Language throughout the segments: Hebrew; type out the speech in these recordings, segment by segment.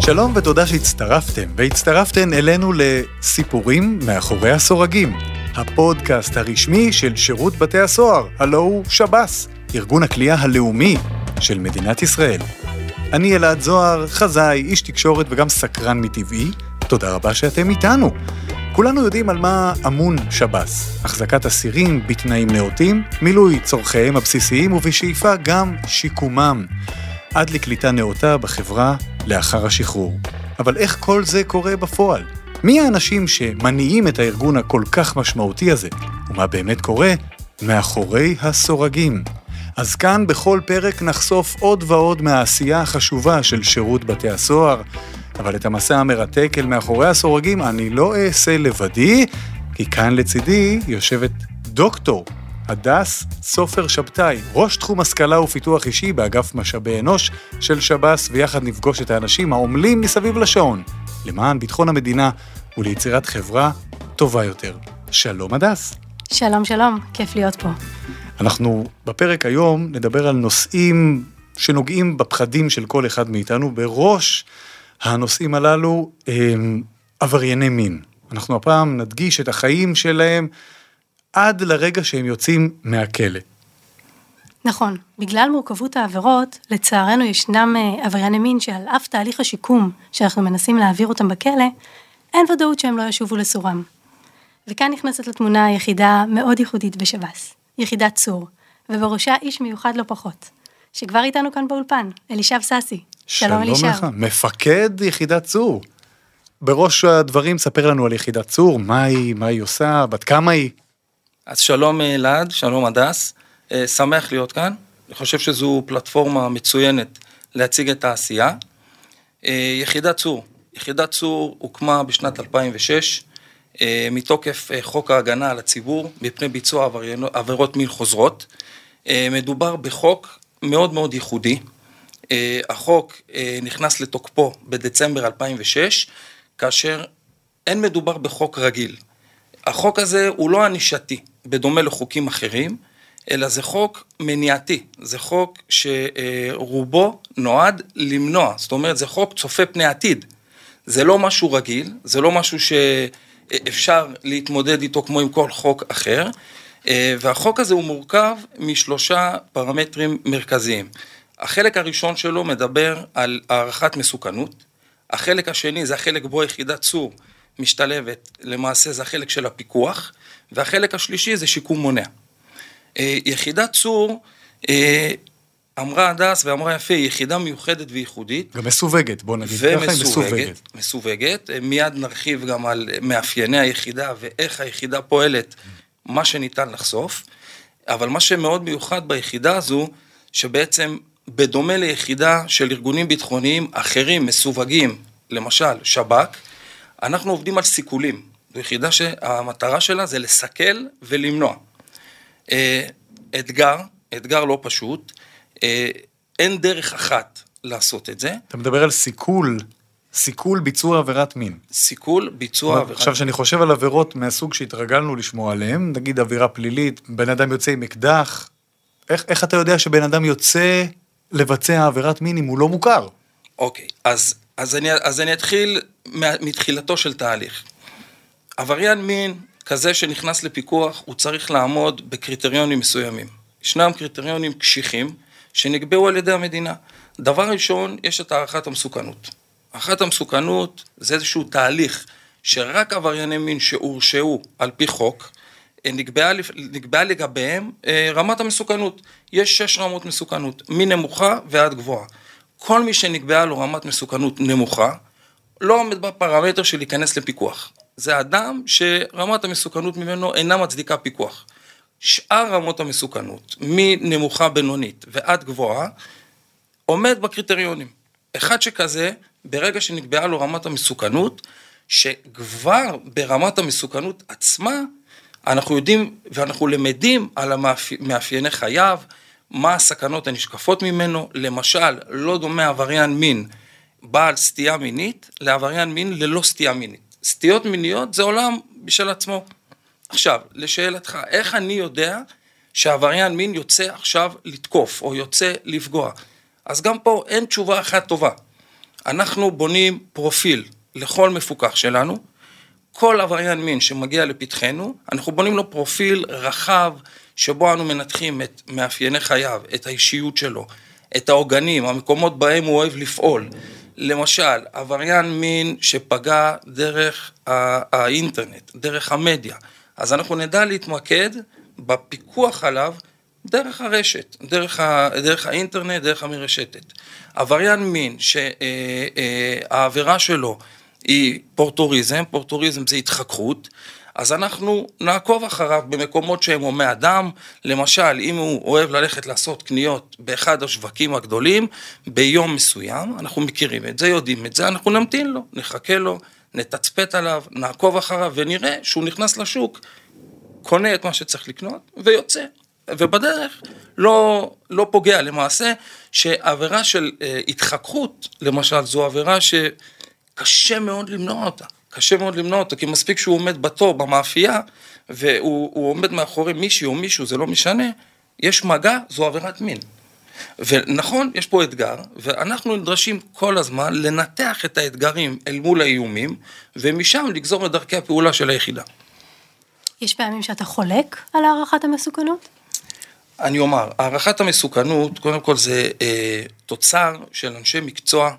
שלום ותודה שהצטרפתם, והצטרפתן אלינו לסיפורים מאחורי הסורגים, הפודקאסט הרשמי של שירות בתי הסוהר, הלו הוא שב"ס, ארגון הכלייה הלאומי של מדינת ישראל. אני אלעד זוהר, חזאי, איש תקשורת וגם סקרן מטבעי, תודה רבה שאתם איתנו. כולנו יודעים על מה אמון שב"ס, החזקת אסירים בתנאים נאותים, מילוי צורכיהם הבסיסיים ובשאיפה גם שיקומם, עד לקליטה נאותה בחברה לאחר השחרור. אבל איך כל זה קורה בפועל? מי האנשים שמניעים את הארגון הכל כך משמעותי הזה? ומה באמת קורה מאחורי הסורגים? אז כאן בכל פרק נחשוף עוד ועוד מהעשייה החשובה של שירות בתי הסוהר, אבל את המסע המרתק אל מאחורי הסורגים אני לא אעשה לבדי, כי כאן לצידי יושבת דוקטור הדס סופר שבתאי, ראש תחום השכלה ופיתוח אישי באגף משאבי אנוש של שב"ס, ויחד נפגוש את האנשים העמלים מסביב לשעון, למען ביטחון המדינה וליצירת חברה טובה יותר. שלום הדס. שלום שלום, כיף להיות פה. אנחנו בפרק היום נדבר על נושאים שנוגעים בפחדים של כל אחד מאיתנו. בראש הנושאים הללו הם עברייני מין. אנחנו הפעם נדגיש את החיים שלהם עד לרגע שהם יוצאים מהכלא. נכון, בגלל מורכבות העבירות, לצערנו ישנם אה, עברייני מין שעל אף תהליך השיקום שאנחנו מנסים להעביר אותם בכלא, אין ודאות שהם לא ישובו לסורם. וכאן נכנסת לתמונה היחידה מאוד ייחודית בשב"ס, יחידת צור, ובראשה איש מיוחד לא פחות, שכבר איתנו כאן באולפן, אלישב ססי. שלום אלישב. שלום לך, מפקד יחידת צור. בראש הדברים, ספר לנו על יחידת צור, מה היא, מה היא עושה, בת כמה היא. אז שלום אלעד, שלום הדס, אה, שמח להיות כאן, אני חושב שזו פלטפורמה מצוינת להציג את העשייה. אה, יחידת צור, יחידת צור הוקמה בשנת 2006 אה, מתוקף חוק ההגנה על הציבור מפני ביצוע עבירות מין חוזרות. מדובר בחוק מאוד מאוד ייחודי. החוק נכנס לתוקפו בדצמבר 2006, כאשר אין מדובר בחוק רגיל. החוק הזה הוא לא ענישתי, בדומה לחוקים אחרים, אלא זה חוק מניעתי, זה חוק שרובו נועד למנוע, זאת אומרת זה חוק צופה פני עתיד, זה לא משהו רגיל, זה לא משהו שאפשר להתמודד איתו כמו עם כל חוק אחר, והחוק הזה הוא מורכב משלושה פרמטרים מרכזיים. החלק הראשון שלו מדבר על הערכת מסוכנות, החלק השני זה החלק בו יחידת צור משתלבת, למעשה זה החלק של הפיקוח, והחלק השלישי זה שיקום מונע. אה, יחידת צור, אה, אמרה הדס ואמרה יפה, היא יחידה מיוחדת וייחודית. גם מסווגת, בוא נגיד ככה, היא מסווגת. מסווגת, אה, מיד נרחיב גם על מאפייני היחידה ואיך היחידה פועלת, מה שניתן לחשוף. אבל מה שמאוד מיוחד ביחידה הזו, שבעצם בדומה ליחידה של ארגונים ביטחוניים אחרים מסווגים, למשל שב"כ, אנחנו עובדים על סיכולים. זו יחידה שהמטרה שלה זה לסכל ולמנוע. אה, אתגר, אתגר לא פשוט, אה, אין דרך אחת לעשות את זה. אתה מדבר על סיכול, סיכול ביצוע עבירת מין. סיכול ביצוע עבירת מין. עכשיו, כשאני חושב על עבירות מהסוג שהתרגלנו לשמוע עליהן, נגיד עבירה פלילית, בן אדם יוצא עם אקדח, איך, איך אתה יודע שבן אדם יוצא לבצע עבירת מין אם הוא לא מוכר? אוקיי, אז, אז, אני, אז אני אתחיל מתחילתו של תהליך. עבריין מין כזה שנכנס לפיקוח, הוא צריך לעמוד בקריטריונים מסוימים. ישנם קריטריונים קשיחים שנקבעו על ידי המדינה. דבר ראשון, יש את הערכת המסוכנות. הערכת המסוכנות זה איזשהו תהליך שרק עברייני מין שהורשעו על פי חוק, אה, נקבעה, נקבע לגביהם אה, רמת המסוכנות. יש שש רמות מסוכנות, מנמוכה ועד גבוהה. כל מי שנקבעה לו רמת מסוכנות נמוכה, לא עומד בפרמטר של להיכנס לפיקוח. זה אדם שרמת המסוכנות ממנו אינה מצדיקה פיקוח. שאר רמות המסוכנות, מנמוכה בינונית ועד גבוהה, עומד בקריטריונים. אחד שכזה, ברגע שנקבעה לו רמת המסוכנות, שכבר ברמת המסוכנות עצמה, אנחנו יודעים ואנחנו למדים על המאפייני חייו, מה הסכנות הנשקפות ממנו, למשל, לא דומה עבריין מין בעל סטייה מינית לעבריין מין ללא סטייה מינית. סטיות מיניות זה עולם בשל עצמו. עכשיו, לשאלתך, איך אני יודע שעבריין מין יוצא עכשיו לתקוף או יוצא לפגוע? אז גם פה אין תשובה אחת טובה. אנחנו בונים פרופיל לכל מפוקח שלנו, כל עבריין מין שמגיע לפתחנו, אנחנו בונים לו פרופיל רחב, שבו אנו מנתחים את מאפייני חייו, את האישיות שלו, את העוגנים, המקומות בהם הוא אוהב לפעול. למשל, עבריין מין שפגע דרך האינטרנט, דרך המדיה, אז אנחנו נדע להתמקד בפיקוח עליו דרך הרשת, דרך, ה, דרך האינטרנט, דרך המרשתת. עבריין מין שהעבירה אה, שלו היא פורטוריזם, פורטוריזם זה התחככות, אז אנחנו נעקוב אחריו במקומות שהם הומי אדם, למשל, אם הוא אוהב ללכת לעשות קניות באחד השווקים הגדולים, ביום מסוים, אנחנו מכירים את זה, יודעים את זה, אנחנו נמתין לו, נחכה לו, נתצפת עליו, נעקוב אחריו ונראה שהוא נכנס לשוק, קונה את מה שצריך לקנות ויוצא. ובדרך לא, לא פוגע. למעשה, שעבירה של אה, התחככות, למשל, זו עבירה שקשה מאוד למנוע אותה. קשה מאוד למנוע אותה, כי מספיק שהוא עומד בתור במאפייה, והוא עומד מאחורי מישהי או מישהו, זה לא משנה, יש מגע, זו עבירת מין. ונכון, יש פה אתגר, ואנחנו נדרשים כל הזמן לנתח את האתגרים אל מול האיומים, ומשם לגזור את דרכי הפעולה של היחידה. יש פעמים שאתה חולק על הערכת המסוכנות? אני אומר, הערכת המסוכנות, קודם כל זה אה, תוצר של אנשי מקצוע,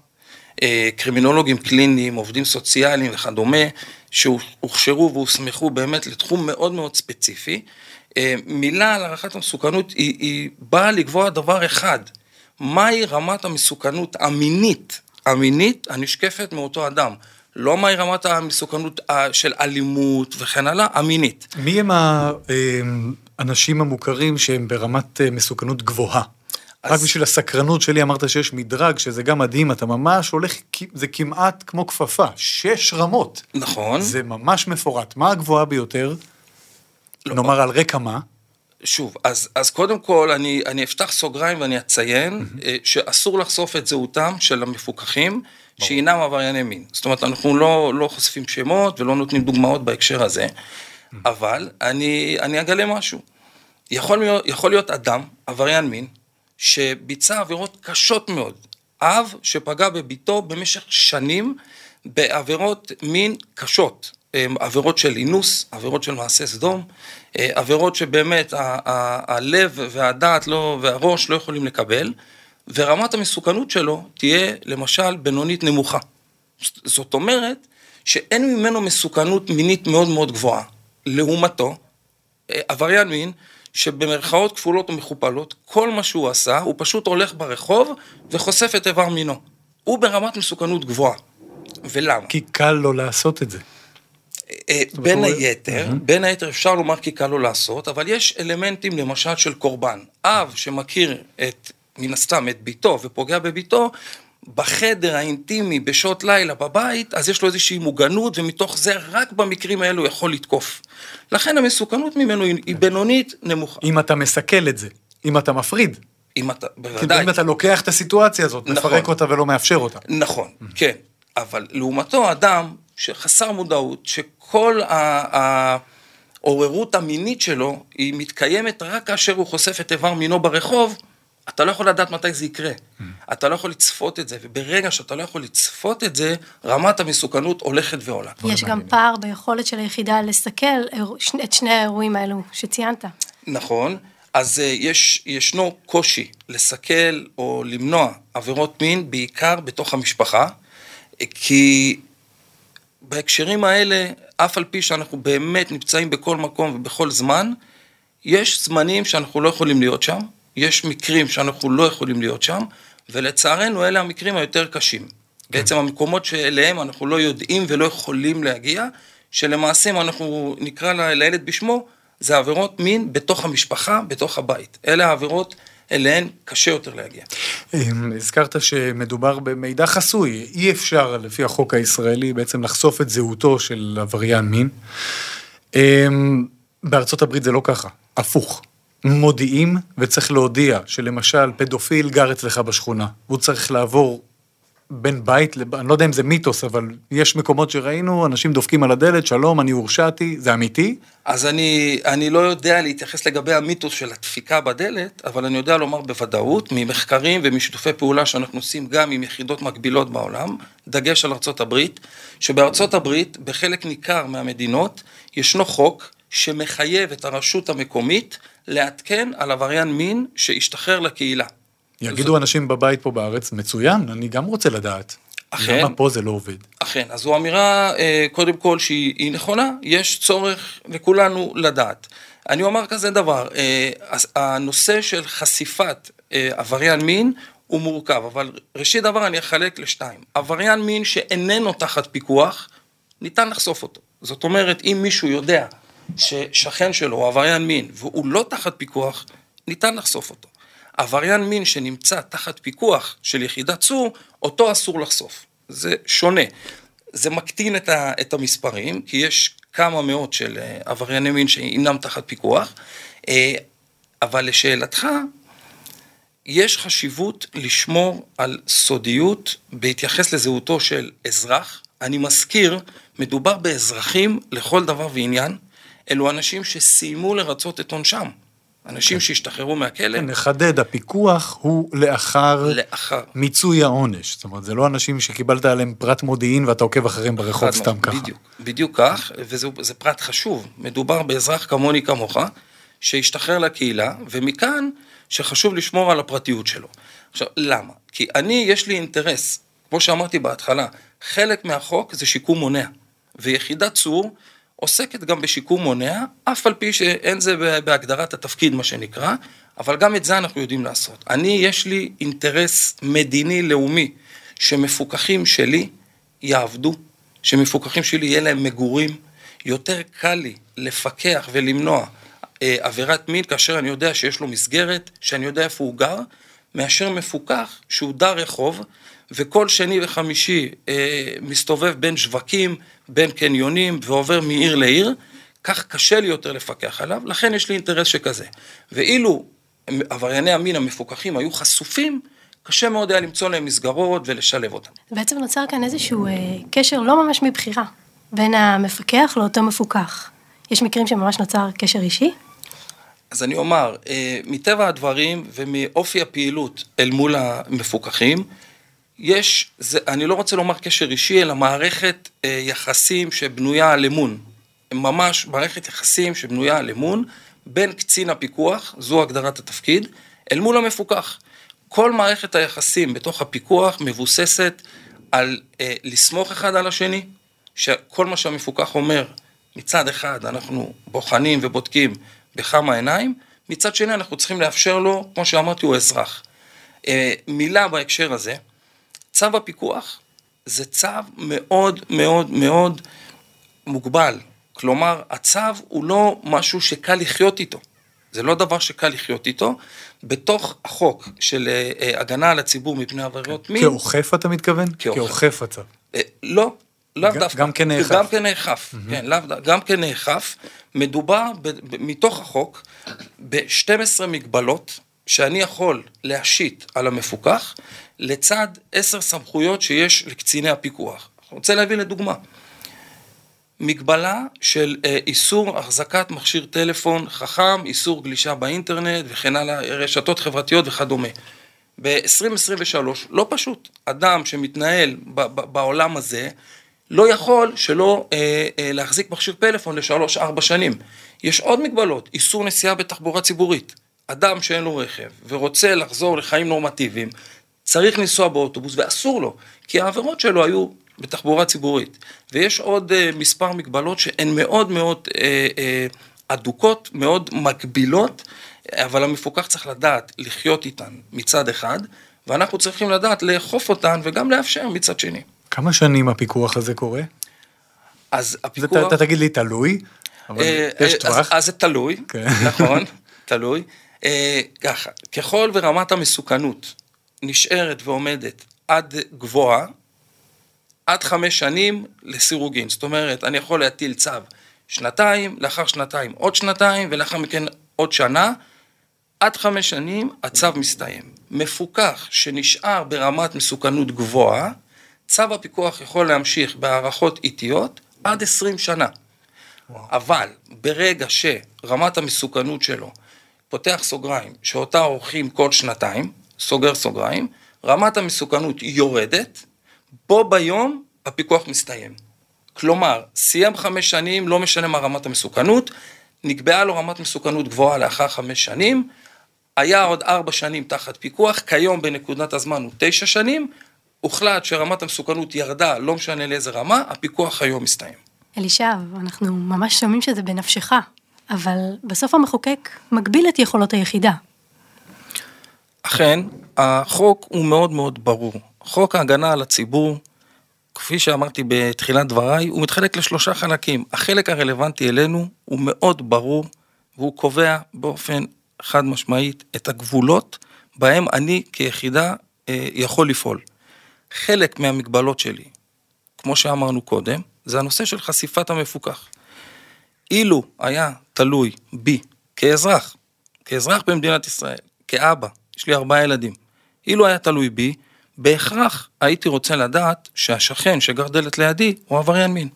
קרימינולוגים קליניים, עובדים סוציאליים וכדומה, שהוכשרו והוסמכו באמת לתחום מאוד מאוד ספציפי. אה, מילה על הערכת המסוכנות היא, היא באה לקבוע דבר אחד, מהי רמת המסוכנות המינית, המינית הנשקפת מאותו אדם. לא מהי רמת המסוכנות אה, של אלימות וכן הלאה, המינית. מי הם האנשים המוכרים שהם ברמת אה, מסוכנות גבוהה? אז... רק בשביל הסקרנות שלי אמרת שיש מדרג, שזה גם מדהים, אתה ממש הולך, זה כמעט כמו כפפה, שש רמות. נכון. זה ממש מפורט. מה הגבוהה ביותר? לא. נאמר על רקע מה? שוב, אז, אז קודם כל אני, אני אפתח סוגריים ואני אציין mm-hmm. שאסור לחשוף את זהותם של המפוקחים. שהינם עברייני מין. זאת אומרת, אנחנו לא, לא חושפים שמות ולא נותנים דוגמאות בהקשר הזה, אבל אני, אני אגלה משהו. יכול יכול להיות אדם, עבריין מין, שביצע עבירות קשות מאוד. אב שפגע בביתו במשך שנים בעבירות מין קשות. עבירות של אינוס, עבירות של מעשה סדום, אה, עבירות שבאמת הלב והדעת לא, והראש לא יכולים לקבל. ורמת המסוכנות שלו תהיה למשל בינונית נמוכה. זאת אומרת שאין ממנו מסוכנות מינית מאוד מאוד גבוהה. לעומתו, אה, עבריין מין שבמרכאות כפולות ומכופלות, כל מה שהוא עשה, הוא פשוט הולך ברחוב וחושף את איבר מינו. הוא ברמת מסוכנות גבוהה. ולמה? כי קל לו לעשות את זה. אה, בין היתר, בין היתר אפשר לומר כי קל לו לעשות, אבל יש אלמנטים למשל של קורבן. אב שמכיר את מן הסתם את ביתו ופוגע בביתו, בחדר האינטימי בשעות לילה בבית, אז יש לו איזושהי מוגנות, ומתוך זה רק במקרים האלו יכול לתקוף. לכן המסוכנות ממנו היא בינונית נמוכה. אם אתה מסכל את זה, אם אתה מפריד. אם אתה, בוודאי. אם אתה לוקח את הסיטואציה הזאת, נכון, מפרק אותה ולא מאפשר אותה. נכון, כן. אבל לעומתו אדם שחסר מודעות, שכל העוררות המינית שלו, היא מתקיימת רק כאשר הוא חושף את איבר מינו ברחוב, אתה לא יכול לדעת מתי זה יקרה. Mm. אתה לא יכול לצפות את זה, וברגע שאתה לא יכול לצפות את זה, רמת המסוכנות הולכת ועולה. יש גם פער ביכולת של היחידה לסכל את שני האירועים האלו שציינת. נכון. אז uh, יש, ישנו קושי לסכל או למנוע עבירות מין, בעיקר בתוך המשפחה, כי בהקשרים האלה, אף על פי שאנחנו באמת נמצאים בכל מקום ובכל זמן, יש זמנים שאנחנו לא יכולים להיות שם, יש מקרים שאנחנו לא יכולים להיות שם, ולצערנו אלה המקרים היותר קשים. כן. בעצם המקומות שאליהם אנחנו לא יודעים ולא יכולים להגיע, שלמעשה אם אנחנו נקרא לילד בשמו, זה עבירות מין בתוך המשפחה, בתוך הבית. אלה העבירות אליהן קשה יותר להגיע. אמ, הזכרת שמדובר במידע חסוי, אי אפשר לפי החוק הישראלי בעצם לחשוף את זהותו של עבריין מין. אמ, בארצות הברית זה לא ככה, הפוך. מודיעים וצריך להודיע שלמשל פדופיל גר אצלך בשכונה, והוא צריך לעבור בין בית, לב... אני לא יודע אם זה מיתוס, אבל יש מקומות שראינו, אנשים דופקים על הדלת, שלום, אני הורשעתי, זה אמיתי? אז אני, אני לא יודע להתייחס לגבי המיתוס של הדפיקה בדלת, אבל אני יודע לומר בוודאות, ממחקרים ומשיתופי פעולה שאנחנו עושים גם עם יחידות מקבילות בעולם, דגש על ארצות הברית, שבארצות הברית, בחלק ניכר מהמדינות, ישנו חוק שמחייב את הרשות המקומית לעדכן על עבריין מין שהשתחרר לקהילה. יגידו זאת... אנשים בבית פה בארץ, מצוין, אני גם רוצה לדעת. אכן. למה פה זה לא עובד? אכן, אז זו אמירה, אה, קודם כל, שהיא נכונה, יש צורך לכולנו לדעת. אני אומר כזה דבר, אה, הנושא של חשיפת אה, עבריין מין הוא מורכב, אבל ראשית דבר אני אחלק לשתיים. עבריין מין שאיננו תחת פיקוח, ניתן לחשוף אותו. זאת אומרת, אם מישהו יודע ששכן שלו הוא עבריין מין והוא לא תחת פיקוח, ניתן לחשוף אותו. עבריין מין שנמצא תחת פיקוח של יחידת צור, אותו אסור לחשוף. זה שונה. זה מקטין את, ה, את המספרים, כי יש כמה מאות של אה, עברייני מין שאינם תחת פיקוח, אה, אבל לשאלתך, יש חשיבות לשמור על סודיות בהתייחס לזהותו של אזרח. אני מזכיר, מדובר באזרחים לכל דבר ועניין, אלו אנשים שסיימו לרצות את עונשם. אנשים כן. שהשתחררו מהכלא. כן, נחדד, הפיקוח הוא לאחר, לאחר מיצוי העונש. זאת אומרת, זה לא אנשים שקיבלת עליהם פרט מודיעין ואתה עוקב אחריהם ברחוב סתם ככה. בדיוק, בדיוק כך, וזה פרט חשוב. מדובר באזרח כמוני כמוך, שהשתחרר לקהילה, ומכאן שחשוב לשמור על הפרטיות שלו. עכשיו, למה? כי אני, יש לי אינטרס, כמו שאמרתי בהתחלה, חלק מהחוק זה שיקום מונע. ויחידת צור עוסקת גם בשיקום מונע, אף על פי שאין זה בהגדרת התפקיד, מה שנקרא, אבל גם את זה אנחנו יודעים לעשות. אני, יש לי אינטרס מדיני לאומי, שמפוקחים שלי יעבדו, שמפוקחים שלי יהיה להם מגורים, יותר קל לי לפקח ולמנוע אה, עבירת מין כאשר אני יודע שיש לו מסגרת, שאני יודע איפה הוא גר, מאשר מפוקח שהוא דר רחוב, וכל שני וחמישי אה, מסתובב בין שווקים, בין קניונים, ועובר מעיר לעיר, כך קשה לי יותר לפקח עליו, לכן יש לי אינטרס שכזה. ואילו עברייני המין המפוקחים היו חשופים, קשה מאוד היה למצוא להם מסגרות ולשלב אותם. בעצם נוצר כאן איזשהו אה, קשר לא ממש מבחירה בין המפקח לאותו מפוקח. יש מקרים שממש נוצר קשר אישי? אז אני אומר, אה, מטבע הדברים ומאופי הפעילות אל מול המפוקחים, יש, זה, אני לא רוצה לומר קשר אישי, אלא מערכת אה, יחסים שבנויה על אמון. ממש מערכת יחסים שבנויה על אמון בין קצין הפיקוח, זו הגדרת התפקיד, אל מול המפוקח. כל מערכת היחסים בתוך הפיקוח מבוססת על אה, לסמוך אחד על השני, שכל מה שהמפוקח אומר, מצד אחד אנחנו בוחנים ובודקים בכמה עיניים, מצד שני אנחנו צריכים לאפשר לו, כמו שאמרתי, הוא אזרח. אה, מילה בהקשר הזה, צו הפיקוח זה צו מאוד מאוד מאוד מוגבל. כלומר, הצו הוא לא משהו שקל לחיות איתו. זה לא דבר שקל לחיות איתו. בתוך החוק של אה, אה, הגנה על הציבור מפני עבירות מין... כאוכף אתה מתכוון? כאוכף הצו. אה, לא, לאו דווקא. גם כנאכף. גם כנאכף, כן, לאו דווקא, גם כנאכף. מדובר מתוך החוק ב-12 מגבלות שאני יכול להשית על המפוקח, לצד עשר סמכויות שיש לקציני הפיקוח. אני רוצה להביא לדוגמה. מגבלה של אה, איסור החזקת מכשיר טלפון חכם, איסור גלישה באינטרנט וכן הלאה, רשתות חברתיות וכדומה. ב-2023, לא פשוט, אדם שמתנהל בעולם הזה, לא יכול שלא אה, אה, להחזיק מכשיר פלאפון לשלוש-ארבע שנים. יש עוד מגבלות, איסור נסיעה בתחבורה ציבורית. אדם שאין לו רכב ורוצה לחזור לחיים נורמטיביים, צריך לנסוע באוטובוס ואסור לו, כי העבירות שלו היו בתחבורה ציבורית. ויש עוד uh, מספר מגבלות שהן מאוד מאוד uh, uh, אדוקות, מאוד מגבילות, אבל המפוקח צריך לדעת לחיות איתן מצד אחד, ואנחנו צריכים לדעת לאכוף אותן וגם לאפשר מצד שני. כמה שנים הפיקוח הזה קורה? אז הפיקוח... אתה תגיד לי תלוי, אבל יש טווח. אז, אז זה תלוי. כן. נכון, תלוי. אה, ככה, ככל ורמת המסוכנות נשארת ועומדת עד גבוהה, עד חמש שנים לסירוגין. זאת אומרת, אני יכול להטיל צו שנתיים, לאחר שנתיים עוד שנתיים, ולאחר מכן עוד שנה. עד חמש שנים הצו מסתיים. מפוקח שנשאר ברמת מסוכנות גבוהה, צו הפיקוח יכול להמשיך בהערכות איטיות עד 20 שנה. וואו. אבל ברגע שרמת המסוכנות שלו, פותח סוגריים, שאותה עורכים כל שנתיים, סוגר סוגריים, רמת המסוכנות יורדת, בו ביום הפיקוח מסתיים. כלומר, סיים חמש שנים, לא משנה מה רמת המסוכנות, נקבעה לו רמת מסוכנות גבוהה לאחר חמש שנים, היה עוד ארבע שנים תחת פיקוח, כיום בנקודת הזמן הוא תשע שנים, הוחלט שרמת המסוכנות ירדה, לא משנה לאיזה רמה, הפיקוח היום מסתיים. אלישב, אנחנו ממש שומעים שזה בנפשך, אבל בסוף המחוקק מגביל את יכולות היחידה. אכן, החוק הוא מאוד מאוד ברור. חוק ההגנה על הציבור, כפי שאמרתי בתחילת דבריי, הוא מתחלק לשלושה חלקים. החלק הרלוונטי אלינו הוא מאוד ברור, והוא קובע באופן חד משמעית את הגבולות בהם אני כיחידה אה, יכול לפעול. חלק מהמגבלות שלי, כמו שאמרנו קודם, זה הנושא של חשיפת המפוקח. אילו היה תלוי בי כאזרח, כאזרח במדינת ישראל, כאבא, יש לי ארבעה ילדים, אילו היה תלוי בי, בהכרח הייתי רוצה לדעת שהשכן שגר דלת לידי הוא עבריין מין.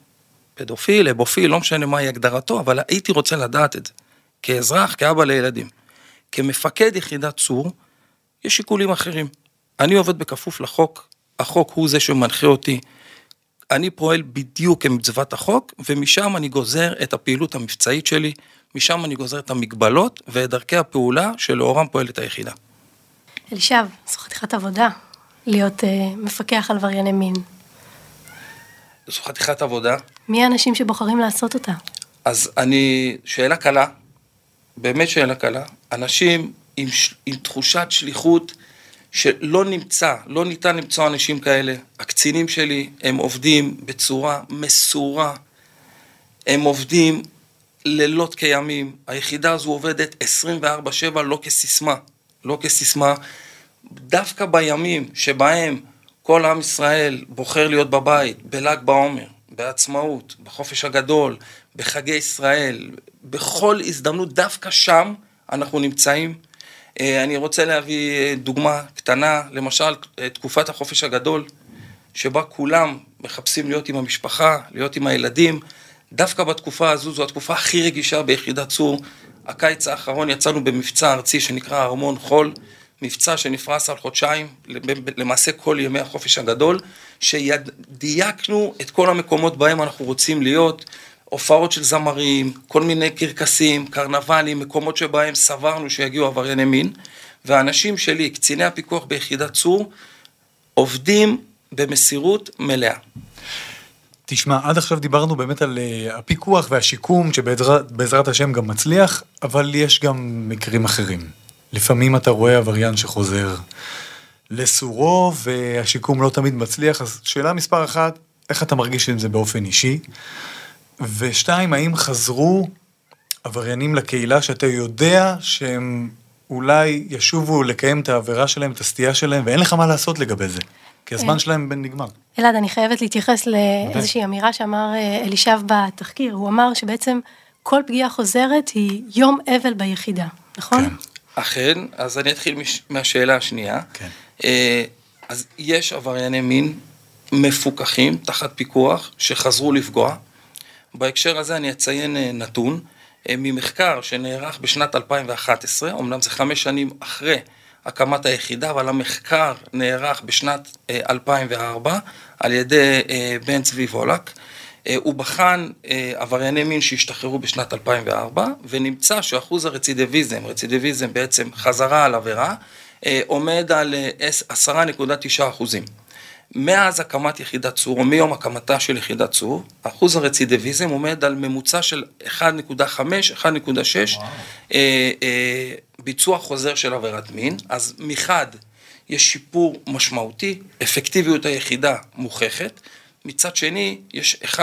פדופיל, אבופיל, לא משנה מהי הגדרתו, אבל הייתי רוצה לדעת את זה. כאזרח, כאבא לילדים. כמפקד יחידת צור, יש שיקולים אחרים. אני עובד בכפוף לחוק, החוק הוא זה שמנחה אותי. אני פועל בדיוק כמצוות החוק, ומשם אני גוזר את הפעילות המבצעית שלי, משם אני גוזר את המגבלות ואת דרכי הפעולה שלאורם פועלת היחידה. אלישב, זו חתיכת עבודה, להיות uh, מפקח על עברייני מין. זו חתיכת עבודה. מי האנשים שבוחרים לעשות אותה? אז אני, שאלה קלה, באמת שאלה קלה. אנשים עם, עם תחושת שליחות שלא נמצא, לא ניתן למצוא אנשים כאלה. הקצינים שלי, הם עובדים בצורה מסורה, הם עובדים לילות כימים. היחידה הזו עובדת 24/7 לא כסיסמה, לא כסיסמה. דווקא בימים שבהם כל עם ישראל בוחר להיות בבית, בל"ג בעומר, בעצמאות, בחופש הגדול, בחגי ישראל, בכל הזדמנות, דווקא שם אנחנו נמצאים. אה, אני רוצה להביא אה, דוגמה קטנה, למשל אה, תקופת החופש הגדול, שבה כולם מחפשים להיות עם המשפחה, להיות עם הילדים. דווקא בתקופה הזו, זו התקופה הכי רגישה ביחידת צור. הקיץ האחרון יצאנו במבצע ארצי שנקרא ארמון חול, מבצע שנפרס על חודשיים, למעשה כל ימי החופש הגדול, שדייקנו את כל המקומות בהם אנחנו רוצים להיות, הופעות של זמרים, כל מיני קרקסים, קרנבלים, מקומות שבהם סברנו שיגיעו עברייני מין, והאנשים שלי, קציני הפיקוח ביחידת צור, עובדים במסירות מלאה. תשמע, עד עכשיו דיברנו באמת על uh, הפיקוח והשיקום, שבעזרת השם גם מצליח, אבל יש גם מקרים אחרים. לפעמים אתה רואה עבריין שחוזר לסורו, והשיקום לא תמיד מצליח, אז שאלה מספר אחת, איך אתה מרגיש עם זה באופן אישי? ושתיים, האם חזרו עבריינים לקהילה שאתה יודע שהם אולי ישובו לקיים את העבירה שלהם, את הסטייה שלהם, ואין לך מה לעשות לגבי זה, כי הזמן שלהם בין נגמר. אלעד, אני חייבת להתייחס לאיזושהי אמירה שאמר אה, אלישב בתחקיר, הוא אמר שבעצם כל פגיעה חוזרת היא יום אבל ביחידה, נכון? כן. אכן, אז אני אתחיל מש... מהשאלה השנייה. כן. אה, אז יש עברייני מין מפוקחים תחת פיקוח שחזרו לפגוע. בהקשר הזה אני אציין אה, נתון אה, ממחקר שנערך בשנת 2011, אמנם זה חמש שנים אחרי הקמת היחידה, אבל המחקר נערך בשנת 2004 על ידי בן צבי וולק. הוא בחן עברייני מין שהשתחררו בשנת 2004, ונמצא שאחוז הרצידיביזם, רצידיביזם בעצם חזרה על עבירה, עומד על 10.9 אחוזים. מאז הקמת יחידת צור, או מיום הקמתה של יחידת צור, אחוז הרצידיביזם עומד על ממוצע של 1.5, 1.6, אה, אה, ביצוע חוזר של עבירת מין, אז מחד יש שיפור משמעותי, אפקטיביות היחידה מוכחת, מצד שני, יש 1.5.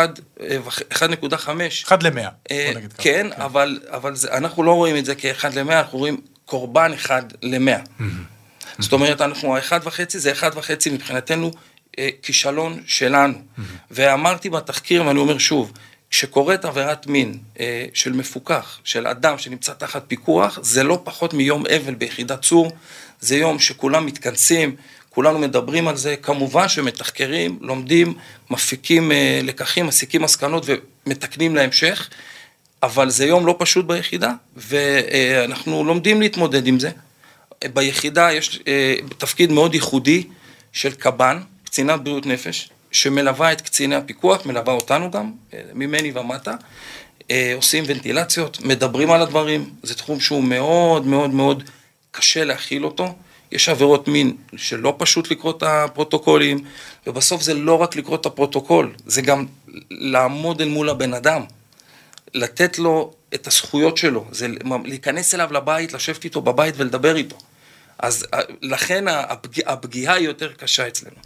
1 ל-100, אה, כן, כן, אבל, אבל זה, אנחנו לא רואים את זה כאחד ל-100, אנחנו רואים קורבן אחד ל-100. Mm-hmm. זאת אומרת, אנחנו, האחד וחצי זה אחד וחצי מבחינתנו כישלון שלנו. Mm-hmm. ואמרתי בתחקיר, ואני אומר שוב, כשקורית עבירת מין אה, של מפוקח, של אדם שנמצא תחת פיקוח, זה לא פחות מיום אבל ביחידת צור, זה יום שכולם מתכנסים, כולנו מדברים על זה, כמובן שמתחקרים, לומדים, מפיקים אה, לקחים, מסיקים מסקנות ומתקנים להמשך, אבל זה יום לא פשוט ביחידה, ואנחנו לומדים להתמודד עם זה. ביחידה יש אה, תפקיד מאוד ייחודי של קב"ן, קצינת בריאות נפש, שמלווה את קציני הפיקוח, מלווה אותנו גם, אה, ממני ומטה. עושים ונטילציות, מדברים על הדברים, זה תחום שהוא מאוד מאוד מאוד קשה להכיל אותו. יש עבירות מין שלא פשוט לקרוא את הפרוטוקולים, ובסוף זה לא רק לקרוא את הפרוטוקול, זה גם לעמוד אל מול הבן אדם, לתת לו את הזכויות שלו, זה להיכנס אליו לבית, לשבת איתו בבית ולדבר איתו. אז אה, לכן הפג... הפגיעה היא יותר קשה אצלנו.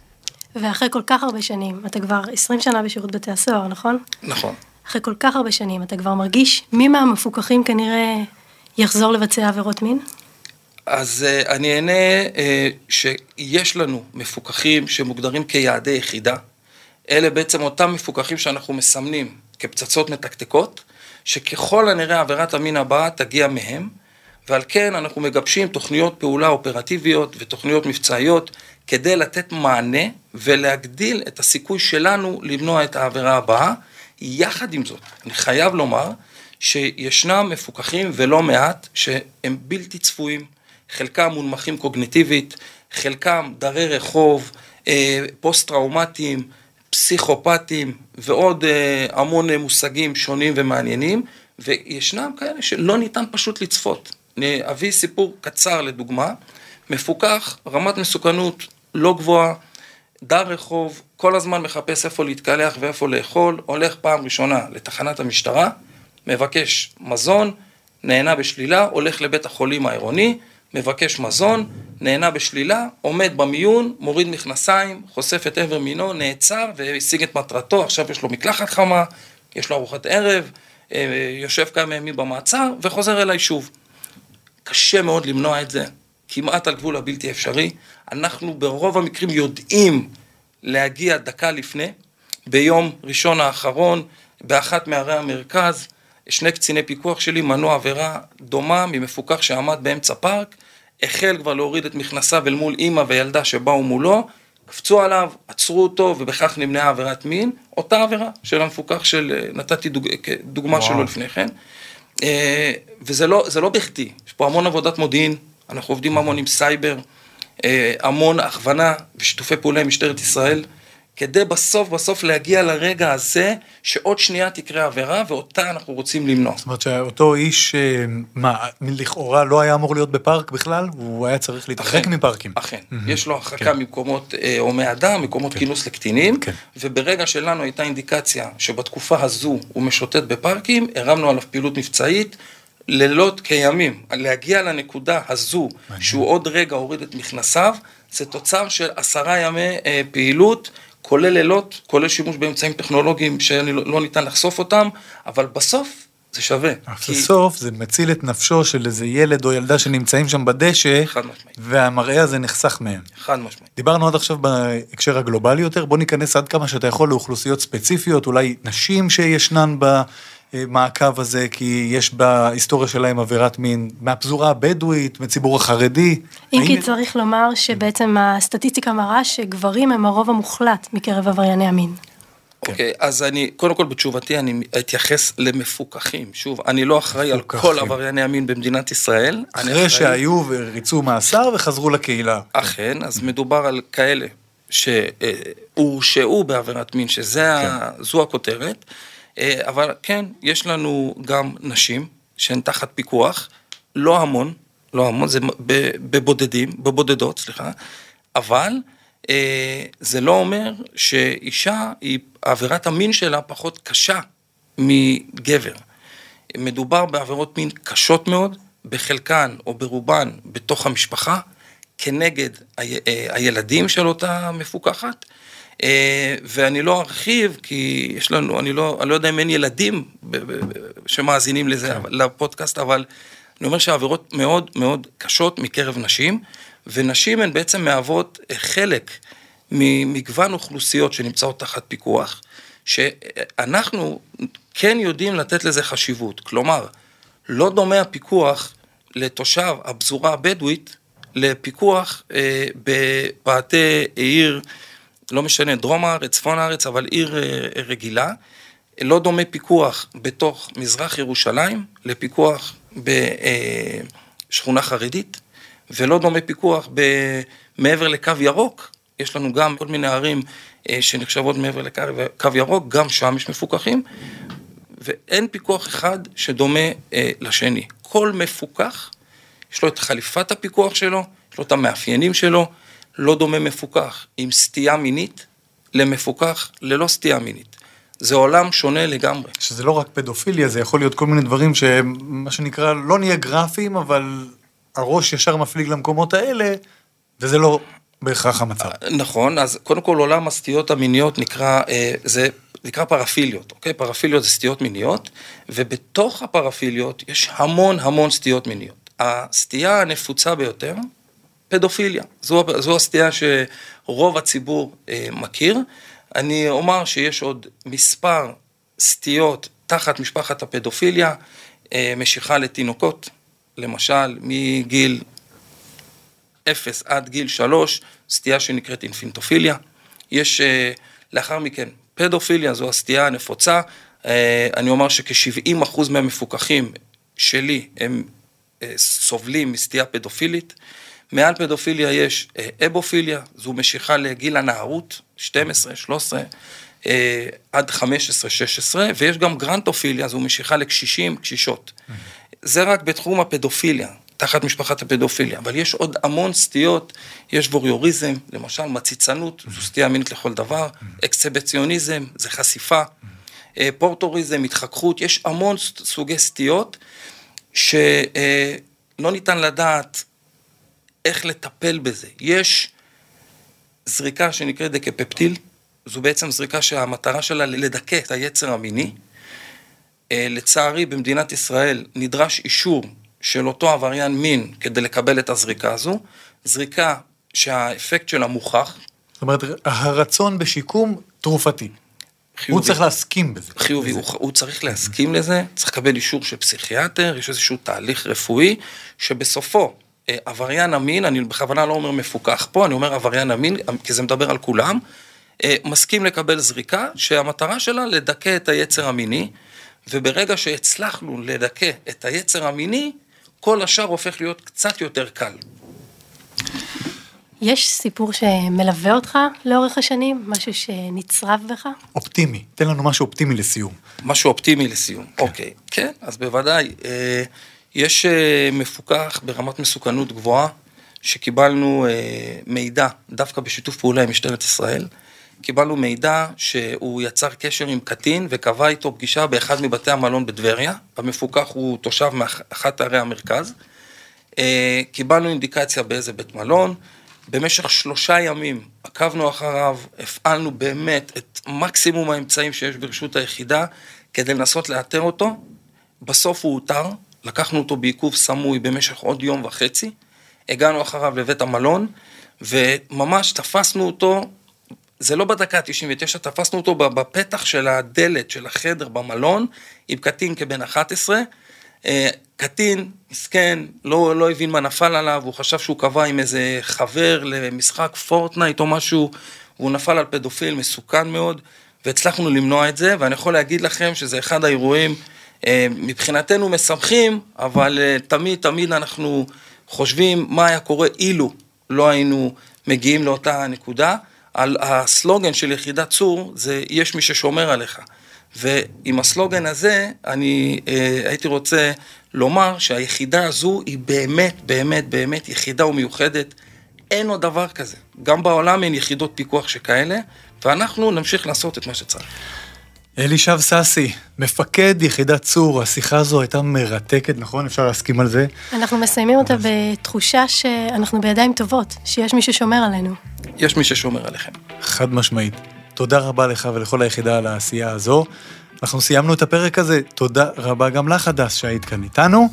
ואחרי כל כך הרבה שנים, אתה כבר 20 שנה בשירות בתי הסוהר, נכון? נכון. אחרי כל כך הרבה שנים, אתה כבר מרגיש מי מהמפוקחים כנראה יחזור לבצע עבירות מין? אז uh, אני אענה uh, שיש לנו מפוקחים שמוגדרים כיעדי יחידה. אלה בעצם אותם מפוקחים שאנחנו מסמנים כפצצות מתקתקות, שככל הנראה עבירת המין הבאה תגיע מהם, ועל כן אנחנו מגבשים תוכניות פעולה אופרטיביות ותוכניות מבצעיות כדי לתת מענה ולהגדיל את הסיכוי שלנו למנוע את העבירה הבאה. יחד עם זאת, אני חייב לומר שישנם מפוקחים ולא מעט שהם בלתי צפויים. חלקם מונמכים קוגניטיבית, חלקם דרי רחוב, אה, פוסט-טראומטיים, פסיכופטיים ועוד אה, המון מושגים שונים ומעניינים, וישנם כאלה שלא ניתן פשוט לצפות. אני אביא סיפור קצר לדוגמה, מפוקח, רמת מסוכנות לא גבוהה, דר רחוב, כל הזמן מחפש איפה להתקלח ואיפה לאכול, הולך פעם ראשונה לתחנת המשטרה, מבקש מזון, נהנה בשלילה, הולך לבית החולים העירוני, מבקש מזון, נהנה בשלילה, עומד במיון, מוריד מכנסיים, חושף את עבר מינו, נעצר והשיג את מטרתו, עכשיו יש לו מקלחת חמה, יש לו ארוחת ערב, אה, יושב כמה ימים במעצר וחוזר אליי שוב. קשה מאוד למנוע את זה, כמעט על גבול הבלתי אפשרי. אנחנו ברוב המקרים יודעים להגיע דקה לפני. ביום ראשון האחרון, באחת מערי המרכז, שני קציני פיקוח שלי מנעו עבירה דומה ממפוקח שעמד באמצע פארק, החל כבר להוריד את מכנסיו אל מול אימא וילדה שבאו מולו, קפצו עליו, עצרו אותו, ובכך נמנעה עבירת מין, אותה עבירה של המפוקח של, אה, נתתי דוג, דוגמה וואו. שלו לפני כן. אה, וזה לא, לא בכדי, יש פה המון עבודת מודיעין, אנחנו עובדים המון עם סייבר, אה, המון הכוונה ושיתופי פעולה עם משטרת ישראל. כדי בסוף בסוף להגיע לרגע הזה, שעוד שנייה תקרה עבירה, ואותה אנחנו רוצים למנוע. זאת אומרת שאותו איש, אה, מה, לכאורה לא היה אמור להיות בפארק בכלל? הוא היה צריך להתרחק מפארקים. אכן, mm-hmm. יש לו הרחקה כן. ממקומות אה, הומי אדם, מקומות כן. כינוס לקטינים, כן. וברגע שלנו הייתה אינדיקציה שבתקופה הזו הוא משוטט בפארקים, הרמנו עליו פעילות מבצעית. לילות כימים, להגיע לנקודה הזו, שהוא עוד רגע הוריד את מכנסיו, זה תוצר של עשרה ימי אה, פעילות כולל לילות, כולל שימוש באמצעים טכנולוגיים שלא לא ניתן לחשוף אותם, אבל בסוף זה שווה. כי... בסוף זה מציל את נפשו של איזה ילד או ילדה שנמצאים שם בדשא, והמראה הזה נחסך מהם. חד משמעית. דיברנו עד עכשיו בהקשר הגלובלי יותר, בוא ניכנס עד כמה שאתה יכול לאוכלוסיות ספציפיות, אולי נשים שישנן ב... המעקב הזה, כי יש בהיסטוריה שלהם עבירת מין מהפזורה הבדואית, מהציבור החרדי. אם האם... כי צריך לומר שבעצם הסטטיסטיקה מראה שגברים הם הרוב המוחלט מקרב עברייני המין. אוקיי, okay, אז אני, קודם כל בתשובתי אני אתייחס למפוקחים. שוב, אני לא אחראי על כל עברייני המין במדינת ישראל. אחרי אחראי... שהיו וריצו מאסר וחזרו לקהילה. אכן, אז מדובר על כאלה שהורשעו בעבירת מין, שזו כן. הכותרת. אה, אבל כן, יש לנו גם נשים שהן תחת פיקוח, לא המון, לא המון, זה בבודדים, בבודדות, סליחה, אבל אה, זה לא אומר שאישה, היא, עבירת המין שלה פחות קשה מגבר. מדובר בעבירות מין קשות מאוד, בחלקן או ברובן בתוך המשפחה, כנגד אה, הילדים של אותה מפוקחת, ואני לא ארחיב, כי יש לנו, אני לא, אני לא יודע אם אין ילדים שמאזינים לזה, כן. לפודקאסט, אבל אני אומר שהעבירות מאוד מאוד קשות מקרב נשים, ונשים הן בעצם מהוות חלק ממגוון אוכלוסיות שנמצאות תחת פיקוח, שאנחנו כן יודעים לתת לזה חשיבות. כלומר, לא דומה הפיקוח לתושב הפזורה הבדואית לפיקוח אה, בפאתי עיר, לא משנה, דרום הארץ, צפון הארץ, אבל עיר אה, רגילה. לא דומה פיקוח בתוך מזרח ירושלים לפיקוח בשכונה חרדית, ולא דומה פיקוח מעבר לקו ירוק. יש לנו גם כל מיני ערים אה, שנחשבות מעבר לקו ירוק, גם שם יש מפוקחים, ואין פיקוח אחד שדומה אה, לשני. כל מפוקח, יש לו את חליפת הפיקוח שלו, יש לו את המאפיינים שלו, לא דומה מפוקח עם סטייה מינית למפוקח ללא סטייה מינית. זה עולם שונה לגמרי. שזה לא רק פדופיליה, זה יכול להיות כל מיני דברים שהם, מה שנקרא, לא נהיה גרפיים, אבל הראש ישר מפליג למקומות האלה, וזה לא בהכרח המצב. נכון, אז קודם כל עולם הסטיות המיניות נקרא, אה, זה נקרא פרפיליות, אוקיי? פרפיליות זה סטיות מיניות, ובתוך הפרפיליות יש המון המון סטיות מיניות. הסטייה הנפוצה ביותר, פדופיליה. זו, זו הסטייה שרוב הציבור אה, מכיר. אני אומר שיש עוד מספר סטיות תחת משפחת הפדופיליה, אה, משיכה לתינוקות, למשל מגיל 0 עד גיל 3, סטייה שנקראת אינפינטופיליה. יש אה, לאחר מכן פדופיליה, זו הסטייה הנפוצה. אה, אני אומר שכ-70% מהמפוקחים שלי הם סובלים מסטייה פדופילית. מעל פדופיליה יש אבופיליה, זו משיכה לגיל הנערות, 12, 13, אה, עד 15, 16, ויש גם גרנטופיליה, זו משיכה לקשישים, קשישות. זה רק בתחום הפדופיליה, תחת משפחת הפדופיליה, אבל יש עוד המון סטיות, יש ווריוריזם, למשל מציצנות, זו סטייה מינית לכל דבר, אקסבציוניזם, זה חשיפה, אה, פורטוריזם, התחככות, יש המון סוגי סטיות שלא אה, ניתן לדעת איך לטפל בזה. יש זריקה שנקראת דקפפטיל, זו בעצם זריקה שהמטרה שלה לדכא את היצר המיני. אה, לצערי, במדינת ישראל נדרש אישור של אותו עבריין מין כדי לקבל את הזריקה הזו. זריקה שהאפקט שלה מוכח. זאת אומרת, הרצון בשיקום תרופתי. חיובי. הוא צריך להסכים בזה. חיובי, הוא, הוא צריך להסכים לזה, צריך לקבל אישור של פסיכיאטר, יש איזשהו תהליך רפואי, שבסופו עבריין המין, אני בכוונה לא אומר מפוקח פה, אני אומר עבריין המין, כי זה מדבר על כולם, אה, מסכים לקבל זריקה שהמטרה שלה לדכא את היצר המיני, וברגע שהצלחנו לדכא את היצר המיני, כל השאר הופך להיות קצת יותר קל. יש סיפור שמלווה אותך לאורך השנים? משהו שנצרב בך? אופטימי, תן לנו משהו אופטימי לסיום. משהו אופטימי לסיום, כן. אוקיי. כן, אז בוודאי. אה, יש אה, מפוקח ברמת מסוכנות גבוהה, שקיבלנו אה, מידע, דווקא בשיתוף פעולה עם משטרת ישראל, קיבלנו מידע שהוא יצר קשר עם קטין וקבע איתו פגישה באחד מבתי המלון בטבריה, המפוקח הוא תושב מאחת ערי המרכז. אה, קיבלנו אינדיקציה באיזה בית מלון, במשך שלושה ימים עקבנו אחריו, הפעלנו באמת את מקסימום האמצעים שיש ברשות היחידה כדי לנסות לאתר אותו. בסוף הוא אותר, לקחנו אותו בעיכוב סמוי במשך עוד יום וחצי, הגענו אחריו לבית המלון, וממש תפסנו אותו, זה לא בדקה ה-99, תפסנו אותו בפתח של הדלת של החדר במלון, עם קטין כבן 11. אה, קטין, מסכן, לא, לא הבין מה נפל עליו, הוא חשב שהוא קבע עם איזה חבר למשחק פורטנייט או משהו, והוא נפל על פדופיל מסוכן מאוד, והצלחנו למנוע את זה, ואני יכול להגיד לכם שזה אחד האירועים מבחינתנו משמחים, אבל אה, תמיד תמיד אנחנו חושבים מה היה קורה אילו לא היינו מגיעים לאותה נקודה. על הסלוגן של יחידת צור זה יש מי ששומר עליך. ועם הסלוגן הזה אני אה, הייתי רוצה לומר שהיחידה הזו היא באמת באמת באמת יחידה ומיוחדת. אין עוד דבר כזה. גם בעולם אין יחידות פיקוח שכאלה, ואנחנו נמשיך לעשות את מה שצריך. אלישב סאסי, מפקד יחידת צור, השיחה הזו הייתה מרתקת, נכון? אפשר להסכים על זה? אנחנו מסיימים אותה בתחושה שאנחנו בידיים טובות, שיש מי ששומר עלינו. יש מי ששומר עליכם. חד משמעית. תודה רבה לך ולכל היחידה על העשייה הזו. אנחנו סיימנו את הפרק הזה, תודה רבה גם לך, הדס, שהיית כאן איתנו.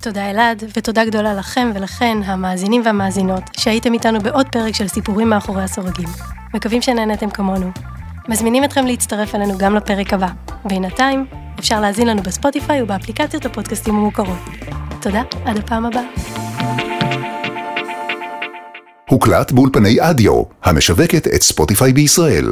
תודה אלעד, ותודה גדולה לכם ולכן, המאזינים והמאזינות, שהייתם איתנו בעוד פרק של סיפורים מאחורי הסורגים. מקווים שנהנתם כמונו. מזמינים אתכם להצטרף אלינו גם לפרק הבא. בינתיים, אפשר להזין לנו בספוטיפיי ובאפליקציות הפודקאסטים המוכרות. תודה, עד הפעם הבאה. הוקלט באולפני אדיו, המשווקת את ספוטיפיי בישראל.